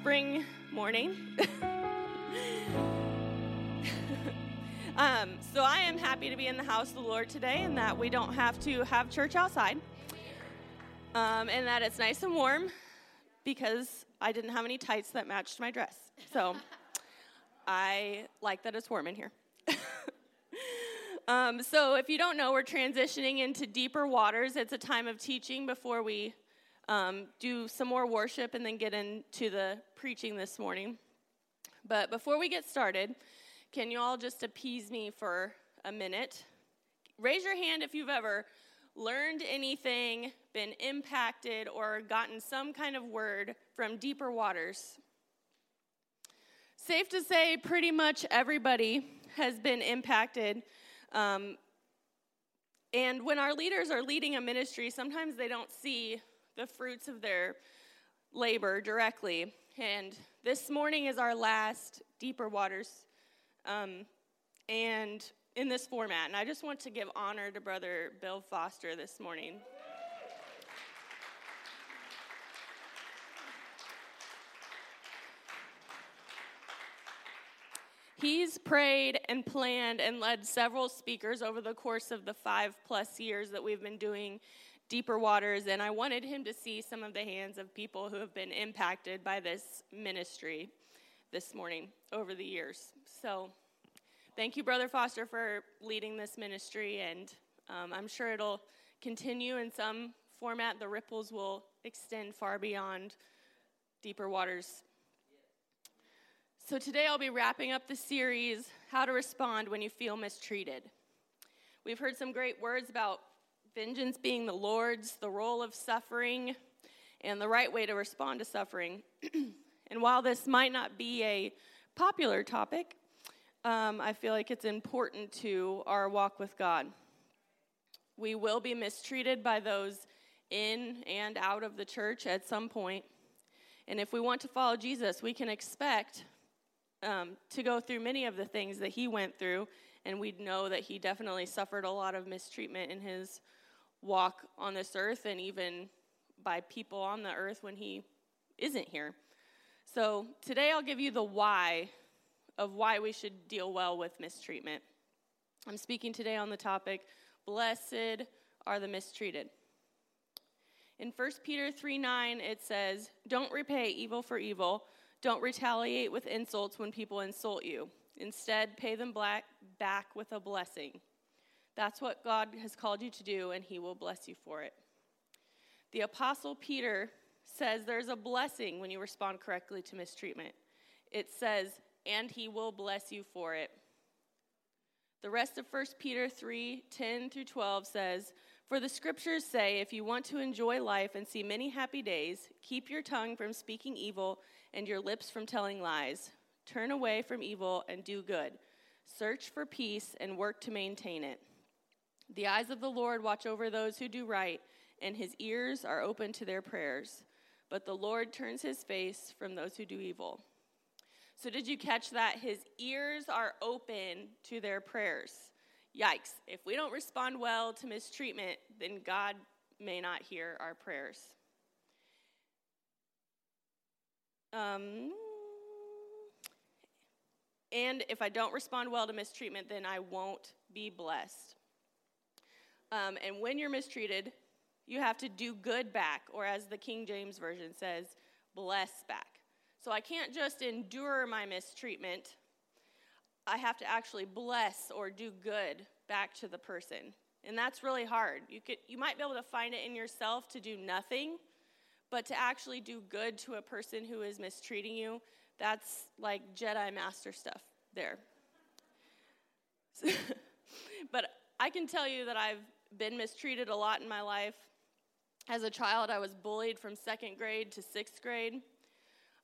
spring morning. um, so I am happy to be in the house of the Lord today and that we don't have to have church outside. Um, and that it's nice and warm because I didn't have any tights that matched my dress. So I like that it's warm in here. um, so if you don't know, we're transitioning into deeper waters. It's a time of teaching before we um, do some more worship, and then get into the preaching this morning. But before we get started, can you all just appease me for a minute? Raise your hand if you've ever learned anything, been impacted, or gotten some kind of word from deeper waters. Safe to say, pretty much everybody has been impacted. Um, and when our leaders are leading a ministry, sometimes they don't see the fruits of their labor directly. And this morning is our last Deeper Waters. Um, and in this format. And I just want to give honor to Brother Bill Foster this morning. He's prayed and planned and led several speakers over the course of the five plus years that we've been doing deeper waters, and I wanted him to see some of the hands of people who have been impacted by this ministry this morning over the years. So, thank you, Brother Foster, for leading this ministry, and um, I'm sure it'll continue in some format. The ripples will extend far beyond deeper waters. So, today I'll be wrapping up the series, How to Respond When You Feel Mistreated. We've heard some great words about vengeance being the Lord's, the role of suffering, and the right way to respond to suffering. and while this might not be a popular topic, um, I feel like it's important to our walk with God. We will be mistreated by those in and out of the church at some point. And if we want to follow Jesus, we can expect um, to go through many of the things that he went through, and we'd know that he definitely suffered a lot of mistreatment in his walk on this earth and even by people on the earth when he isn't here. So today I'll give you the why of why we should deal well with mistreatment. I'm speaking today on the topic Blessed are the mistreated. In 1 Peter 3 9, it says, Don't repay evil for evil. Don't retaliate with insults when people insult you. Instead, pay them back with a blessing. That's what God has called you to do, and He will bless you for it. The Apostle Peter says there's a blessing when you respond correctly to mistreatment. It says, and He will bless you for it. The rest of 1 Peter 3 10 through 12 says, For the scriptures say, if you want to enjoy life and see many happy days, keep your tongue from speaking evil and your lips from telling lies. Turn away from evil and do good. Search for peace and work to maintain it. The eyes of the Lord watch over those who do right, and his ears are open to their prayers. But the Lord turns his face from those who do evil. So, did you catch that? His ears are open to their prayers. Yikes. If we don't respond well to mistreatment, then God may not hear our prayers. Um, and if I don't respond well to mistreatment, then I won't be blessed. Um, and when you're mistreated, you have to do good back, or as the King James Version says, bless back. So I can't just endure my mistreatment, I have to actually bless or do good back to the person. And that's really hard. You, could, you might be able to find it in yourself to do nothing, but to actually do good to a person who is mistreating you, that's like Jedi Master stuff there. but I can tell you that I've been mistreated a lot in my life. As a child, I was bullied from second grade to sixth grade.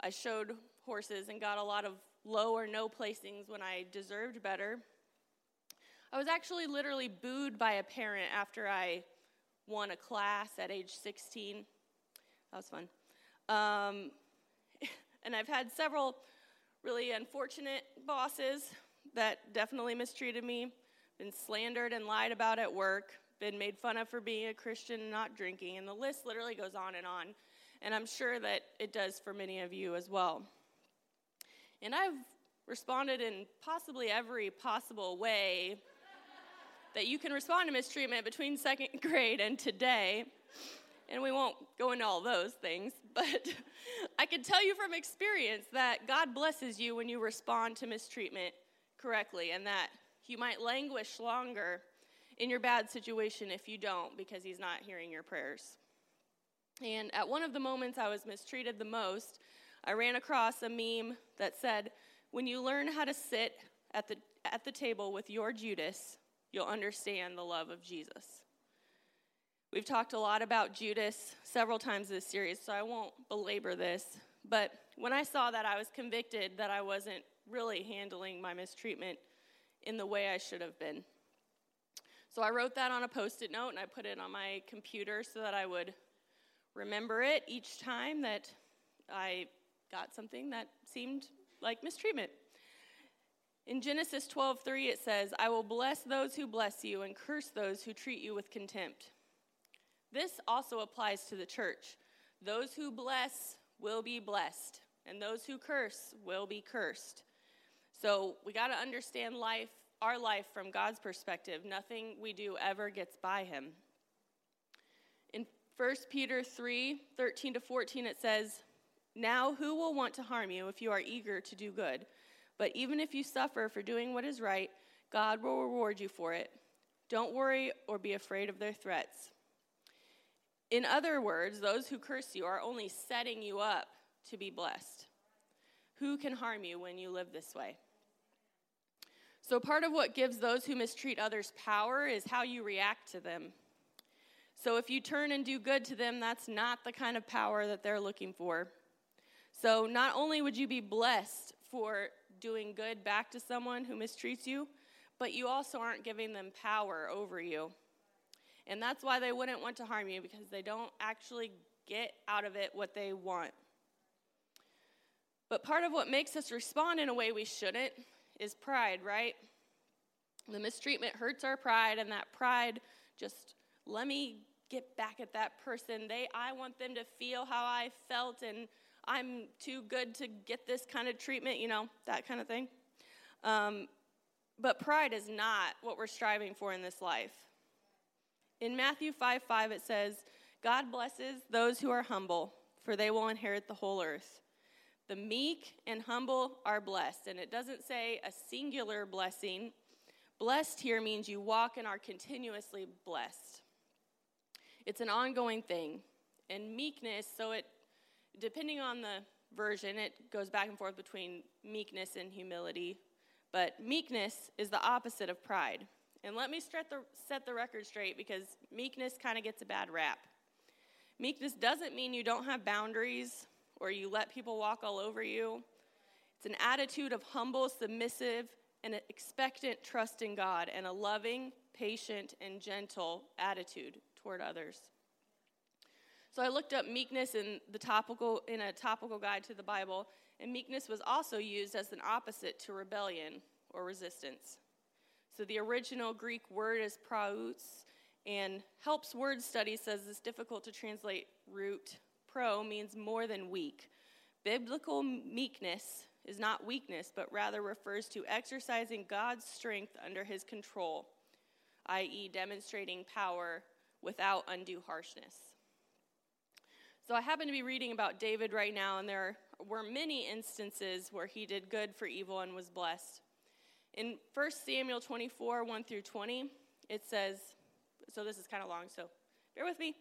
I showed horses and got a lot of low or no placings when I deserved better. I was actually literally booed by a parent after I won a class at age 16. That was fun. Um, and I've had several really unfortunate bosses that definitely mistreated me, been slandered and lied about at work, been made fun of for being a Christian and not drinking, and the list literally goes on and on. And I'm sure that it does for many of you as well. And I've responded in possibly every possible way that you can respond to mistreatment between second grade and today. And we won't go into all those things, but I can tell you from experience that God blesses you when you respond to mistreatment correctly, and that you might languish longer in your bad situation if you don't because He's not hearing your prayers. And at one of the moments I was mistreated the most, I ran across a meme that said, When you learn how to sit at the, at the table with your Judas, you'll understand the love of Jesus. We've talked a lot about Judas several times this series, so I won't belabor this. But when I saw that, I was convicted that I wasn't really handling my mistreatment in the way I should have been. So I wrote that on a post it note and I put it on my computer so that I would remember it each time that I got something that seemed like mistreatment. In Genesis 12:3 it says, "I will bless those who bless you and curse those who treat you with contempt." This also applies to the church. Those who bless will be blessed, and those who curse will be cursed. So, we got to understand life, our life from God's perspective. Nothing we do ever gets by him. In 1 Peter 3, 13 to 14 it says, now, who will want to harm you if you are eager to do good? But even if you suffer for doing what is right, God will reward you for it. Don't worry or be afraid of their threats. In other words, those who curse you are only setting you up to be blessed. Who can harm you when you live this way? So, part of what gives those who mistreat others power is how you react to them. So, if you turn and do good to them, that's not the kind of power that they're looking for. So, not only would you be blessed for doing good back to someone who mistreats you, but you also aren't giving them power over you. And that's why they wouldn't want to harm you because they don't actually get out of it what they want. But part of what makes us respond in a way we shouldn't is pride, right? The mistreatment hurts our pride, and that pride just let me get back at that person. They I want them to feel how I felt and I'm too good to get this kind of treatment, you know, that kind of thing. Um, but pride is not what we're striving for in this life. In Matthew 5 5, it says, God blesses those who are humble, for they will inherit the whole earth. The meek and humble are blessed. And it doesn't say a singular blessing. Blessed here means you walk and are continuously blessed. It's an ongoing thing. And meekness, so it depending on the version, it goes back and forth between meekness and humility. But meekness is the opposite of pride. And let me the, set the record straight because meekness kind of gets a bad rap. Meekness doesn't mean you don't have boundaries or you let people walk all over you. It's an attitude of humble, submissive, and expectant trust in God and a loving, patient, and gentle attitude toward others. So I looked up meekness in the topical in a topical guide to the Bible, and meekness was also used as an opposite to rebellion or resistance. So the original Greek word is praus, and Helps Word Study says it's difficult to translate root. Pro means more than weak. Biblical meekness is not weakness, but rather refers to exercising God's strength under his control, i.e., demonstrating power without undue harshness. So I happen to be reading about David right now, and there were many instances where he did good for evil and was blessed. In 1 Samuel 24, 1 through 20, it says, so this is kind of long, so bear with me.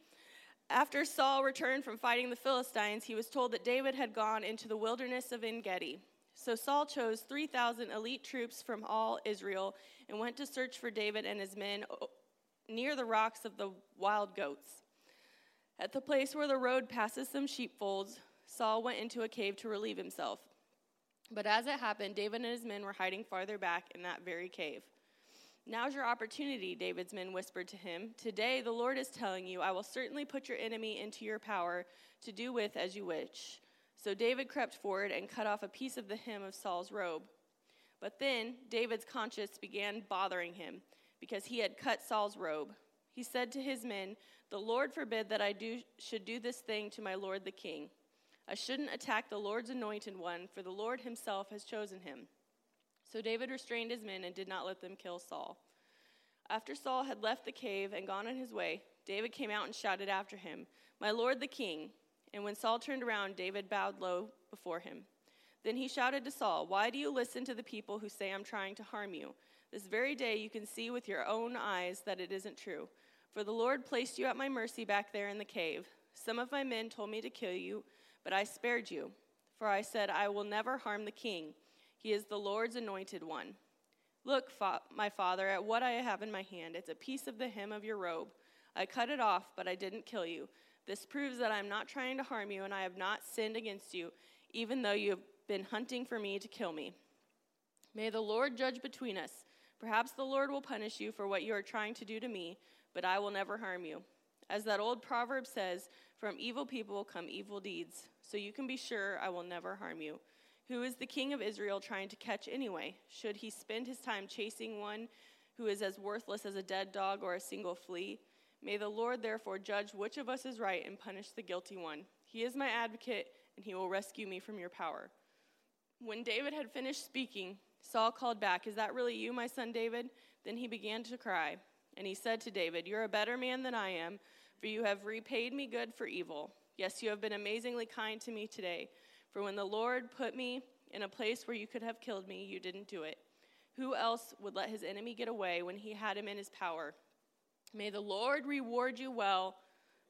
After Saul returned from fighting the Philistines, he was told that David had gone into the wilderness of En Gedi. So Saul chose 3,000 elite troops from all Israel and went to search for David and his men near the rocks of the wild goats. At the place where the road passes some sheepfolds, Saul went into a cave to relieve himself. But as it happened, David and his men were hiding farther back in that very cave. Now's your opportunity, David's men whispered to him. Today the Lord is telling you, I will certainly put your enemy into your power to do with as you wish. So David crept forward and cut off a piece of the hem of Saul's robe. But then David's conscience began bothering him because he had cut Saul's robe. He said to his men, The Lord forbid that I do, should do this thing to my Lord the king. I shouldn't attack the Lord's anointed one, for the Lord himself has chosen him. So David restrained his men and did not let them kill Saul. After Saul had left the cave and gone on his way, David came out and shouted after him, My Lord the king. And when Saul turned around, David bowed low before him. Then he shouted to Saul, Why do you listen to the people who say I'm trying to harm you? This very day you can see with your own eyes that it isn't true. For the Lord placed you at my mercy back there in the cave. Some of my men told me to kill you but I spared you. For I said, I will never harm the king. He is the Lord's anointed one. Look, fa- my father, at what I have in my hand. It's a piece of the hem of your robe. I cut it off, but I didn't kill you. This proves that I am not trying to harm you, and I have not sinned against you, even though you have been hunting for me to kill me. May the Lord judge between us. Perhaps the Lord will punish you for what you are trying to do to me, but I will never harm you. As that old proverb says, from evil people come evil deeds so you can be sure I will never harm you. Who is the king of Israel trying to catch anyway? Should he spend his time chasing one who is as worthless as a dead dog or a single flea? May the Lord therefore judge which of us is right and punish the guilty one. He is my advocate, and he will rescue me from your power. When David had finished speaking, Saul called back, Is that really you, my son David? Then he began to cry. And he said to David, You're a better man than I am, for you have repaid me good for evil. Yes, you have been amazingly kind to me today. For when the Lord put me in a place where you could have killed me, you didn't do it. Who else would let his enemy get away when he had him in his power? May the Lord reward you well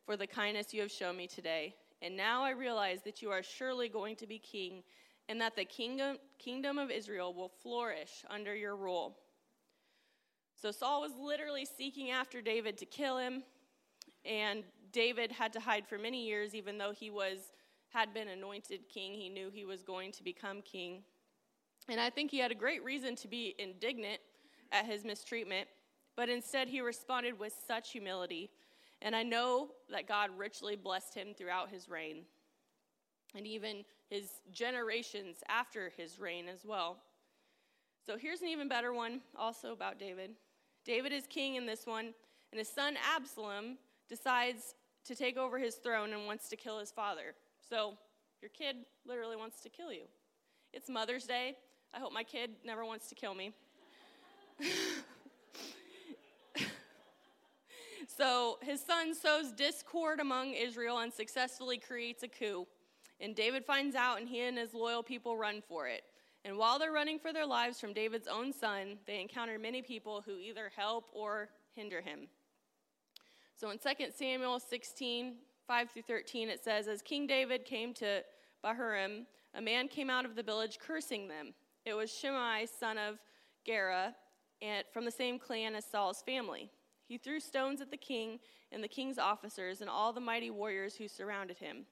for the kindness you have shown me today. And now I realize that you are surely going to be king, and that the kingdom, kingdom of Israel will flourish under your rule. So Saul was literally seeking after David to kill him, and David had to hide for many years, even though he was had been anointed king. He knew he was going to become king. And I think he had a great reason to be indignant at his mistreatment, but instead he responded with such humility. And I know that God richly blessed him throughout his reign, and even his generations after his reign as well. So here's an even better one, also about David. David is king in this one, and his son Absalom decides to take over his throne and wants to kill his father. So your kid literally wants to kill you. It's Mother's Day. I hope my kid never wants to kill me. so his son sows discord among Israel and successfully creates a coup. And David finds out, and he and his loyal people run for it. And while they're running for their lives from David's own son, they encounter many people who either help or hinder him. So in 2 Samuel 16, 5 through 13, it says, As King David came to Bahurim, a man came out of the village cursing them. It was Shimei, son of Gera, and from the same clan as Saul's family. He threw stones at the king and the king's officers and all the mighty warriors who surrounded him.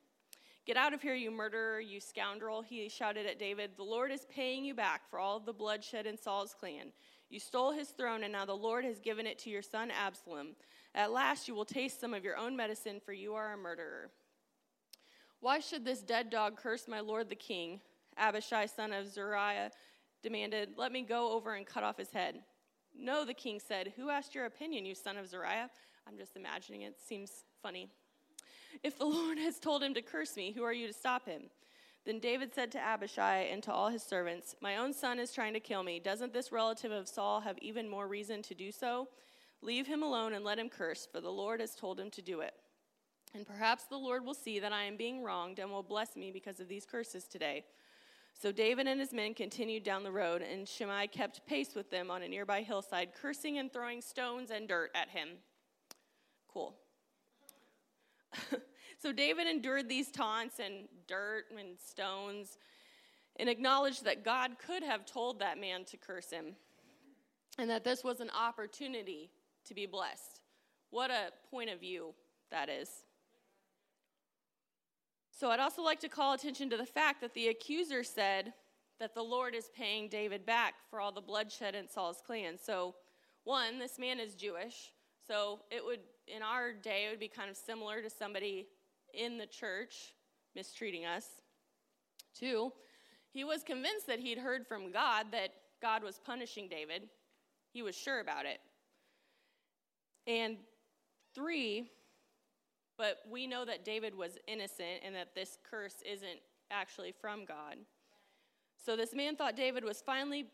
Get out of here, you murderer, you scoundrel, he shouted at David. The Lord is paying you back for all the bloodshed in Saul's clan. You stole his throne, and now the Lord has given it to your son Absalom. At last you will taste some of your own medicine, for you are a murderer. Why should this dead dog curse my lord the king? Abishai, son of Zeruiah, demanded, Let me go over and cut off his head. No, the king said, Who asked your opinion, you son of Zeruiah? I'm just imagining it. Seems funny. If the Lord has told him to curse me, who are you to stop him? Then David said to Abishai and to all his servants, My own son is trying to kill me. Doesn't this relative of Saul have even more reason to do so? Leave him alone and let him curse, for the Lord has told him to do it. And perhaps the Lord will see that I am being wronged and will bless me because of these curses today. So David and his men continued down the road, and Shimei kept pace with them on a nearby hillside, cursing and throwing stones and dirt at him. Cool. so David endured these taunts and dirt and stones and acknowledged that God could have told that man to curse him and that this was an opportunity to be blessed. What a point of view that is. So, I'd also like to call attention to the fact that the accuser said that the Lord is paying David back for all the bloodshed in Saul's clan. So, one, this man is Jewish. So, it would, in our day, it would be kind of similar to somebody in the church mistreating us. Two, he was convinced that he'd heard from God that God was punishing David. He was sure about it. And three, But we know that David was innocent and that this curse isn't actually from God. So this man thought David was finally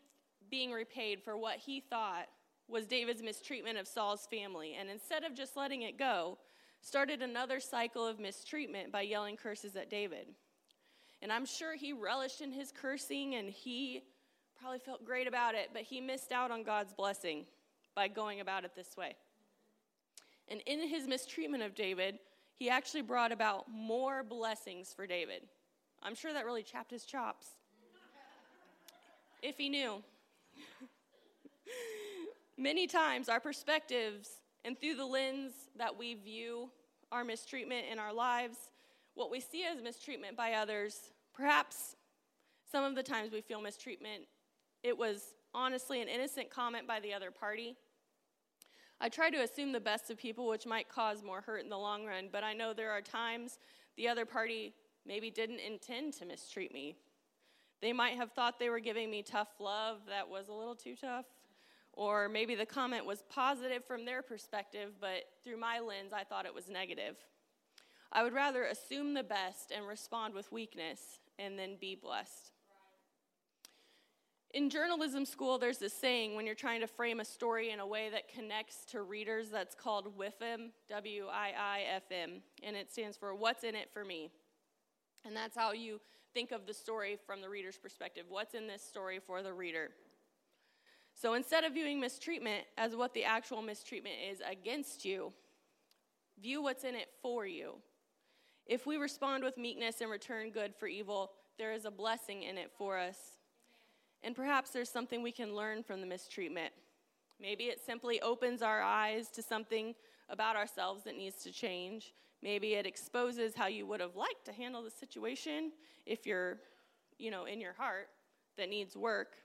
being repaid for what he thought was David's mistreatment of Saul's family. And instead of just letting it go, started another cycle of mistreatment by yelling curses at David. And I'm sure he relished in his cursing and he probably felt great about it, but he missed out on God's blessing by going about it this way. And in his mistreatment of David, he actually brought about more blessings for David. I'm sure that really chapped his chops. if he knew. Many times, our perspectives and through the lens that we view our mistreatment in our lives, what we see as mistreatment by others, perhaps some of the times we feel mistreatment, it was honestly an innocent comment by the other party. I try to assume the best of people, which might cause more hurt in the long run, but I know there are times the other party maybe didn't intend to mistreat me. They might have thought they were giving me tough love that was a little too tough. Or maybe the comment was positive from their perspective, but through my lens, I thought it was negative. I would rather assume the best and respond with weakness and then be blessed. In journalism school, there's this saying when you're trying to frame a story in a way that connects to readers that's called WIFM, W I I F M, and it stands for What's in It for Me. And that's how you think of the story from the reader's perspective. What's in this story for the reader? So instead of viewing mistreatment as what the actual mistreatment is against you, view what's in it for you. If we respond with meekness and return good for evil, there is a blessing in it for us. And perhaps there's something we can learn from the mistreatment. Maybe it simply opens our eyes to something about ourselves that needs to change. Maybe it exposes how you would have liked to handle the situation if you're, you know, in your heart that needs work.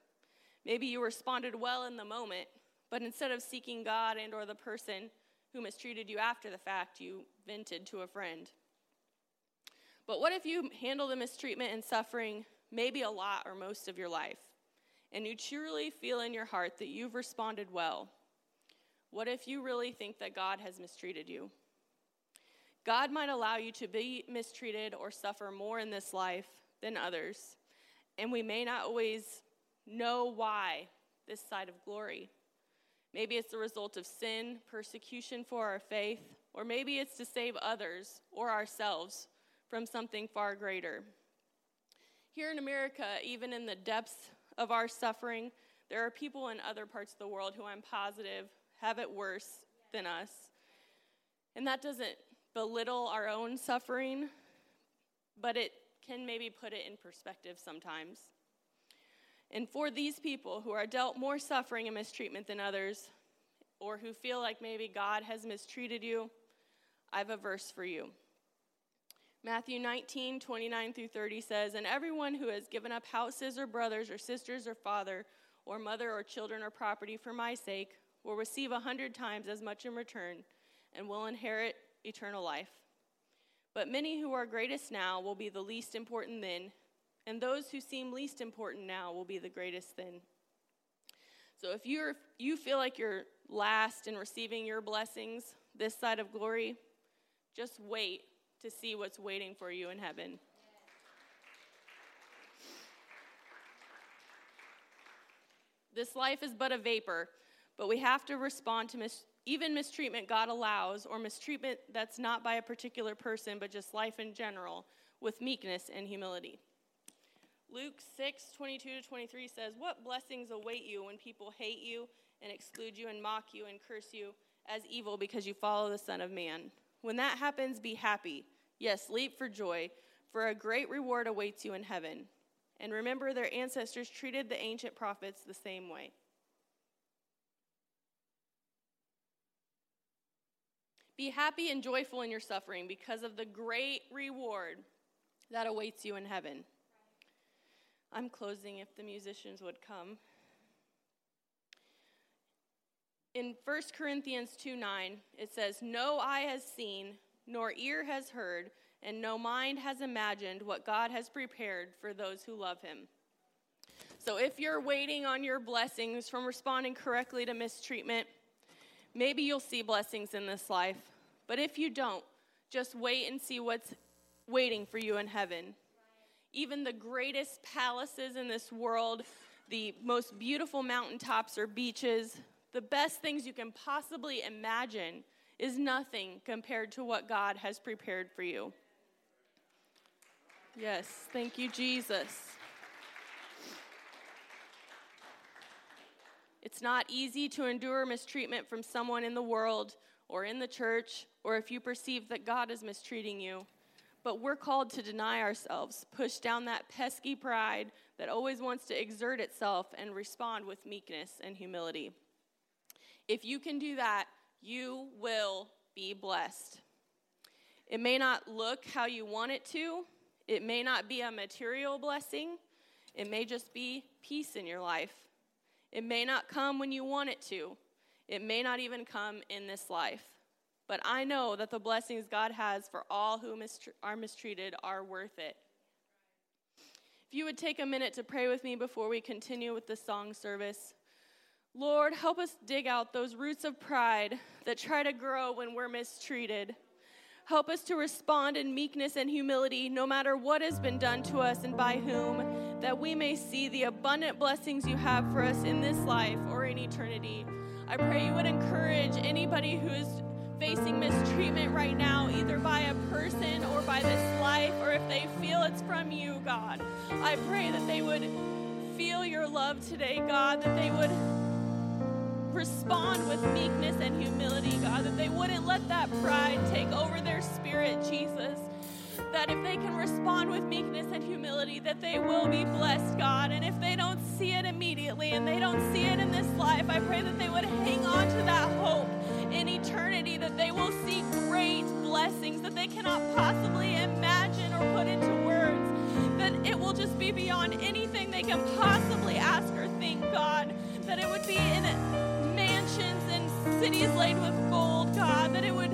Maybe you responded well in the moment, but instead of seeking God and or the person who mistreated you after the fact, you vented to a friend. But what if you handle the mistreatment and suffering maybe a lot or most of your life, and you truly feel in your heart that you've responded well? What if you really think that God has mistreated you? God might allow you to be mistreated or suffer more in this life than others, and we may not always know why this side of glory. Maybe it's the result of sin, persecution for our faith, or maybe it's to save others or ourselves from something far greater. Here in America, even in the depths of our suffering, there are people in other parts of the world who I'm positive have it worse than us. And that doesn't belittle our own suffering, but it can maybe put it in perspective sometimes. And for these people who are dealt more suffering and mistreatment than others, or who feel like maybe God has mistreated you, I have a verse for you. Matthew 19, 29 through 30 says, And everyone who has given up houses or brothers or sisters or father or mother or children or property for my sake will receive a hundred times as much in return and will inherit eternal life. But many who are greatest now will be the least important then, and those who seem least important now will be the greatest then. So if you're you feel like you're last in receiving your blessings this side of glory, just wait to see what's waiting for you in heaven. This life is but a vapor, but we have to respond to mis- even mistreatment God allows, or mistreatment that's not by a particular person, but just life in general, with meekness and humility. Luke 6, 22 to 23 says, What blessings await you when people hate you and exclude you and mock you and curse you as evil because you follow the Son of Man? When that happens, be happy. Yes, leap for joy, for a great reward awaits you in heaven. And remember, their ancestors treated the ancient prophets the same way. Be happy and joyful in your suffering because of the great reward that awaits you in heaven. I'm closing if the musicians would come. In 1 Corinthians 2 9, it says, No eye has seen, nor ear has heard, and no mind has imagined what God has prepared for those who love him. So if you're waiting on your blessings from responding correctly to mistreatment, maybe you'll see blessings in this life. But if you don't, just wait and see what's waiting for you in heaven. Even the greatest palaces in this world, the most beautiful mountaintops or beaches, the best things you can possibly imagine is nothing compared to what God has prepared for you. Yes, thank you, Jesus. It's not easy to endure mistreatment from someone in the world or in the church, or if you perceive that God is mistreating you. But we're called to deny ourselves, push down that pesky pride that always wants to exert itself, and respond with meekness and humility. If you can do that, you will be blessed. It may not look how you want it to, it may not be a material blessing, it may just be peace in your life. It may not come when you want it to, it may not even come in this life. But I know that the blessings God has for all who are mistreated are worth it. If you would take a minute to pray with me before we continue with the song service. Lord, help us dig out those roots of pride that try to grow when we're mistreated. Help us to respond in meekness and humility no matter what has been done to us and by whom, that we may see the abundant blessings you have for us in this life or in eternity. I pray you would encourage anybody who is facing mistreatment right now, either by a person or by this life, or if they feel it's from you, God. I pray that they would feel your love today, God, that they would respond with meekness and humility, God, that they wouldn't let that pride take over their spirit, Jesus. That if they can respond with meekness and humility, that they will be blessed, God. And if they don't see it immediately and they don't see it in this life, I pray that they would hang on to that hope in eternity, that they will see great blessings that they cannot possibly imagine or put into words, that it will just be beyond anything they can possibly ask or think, God, that it would be in mansions and cities laid with gold, God, that it would,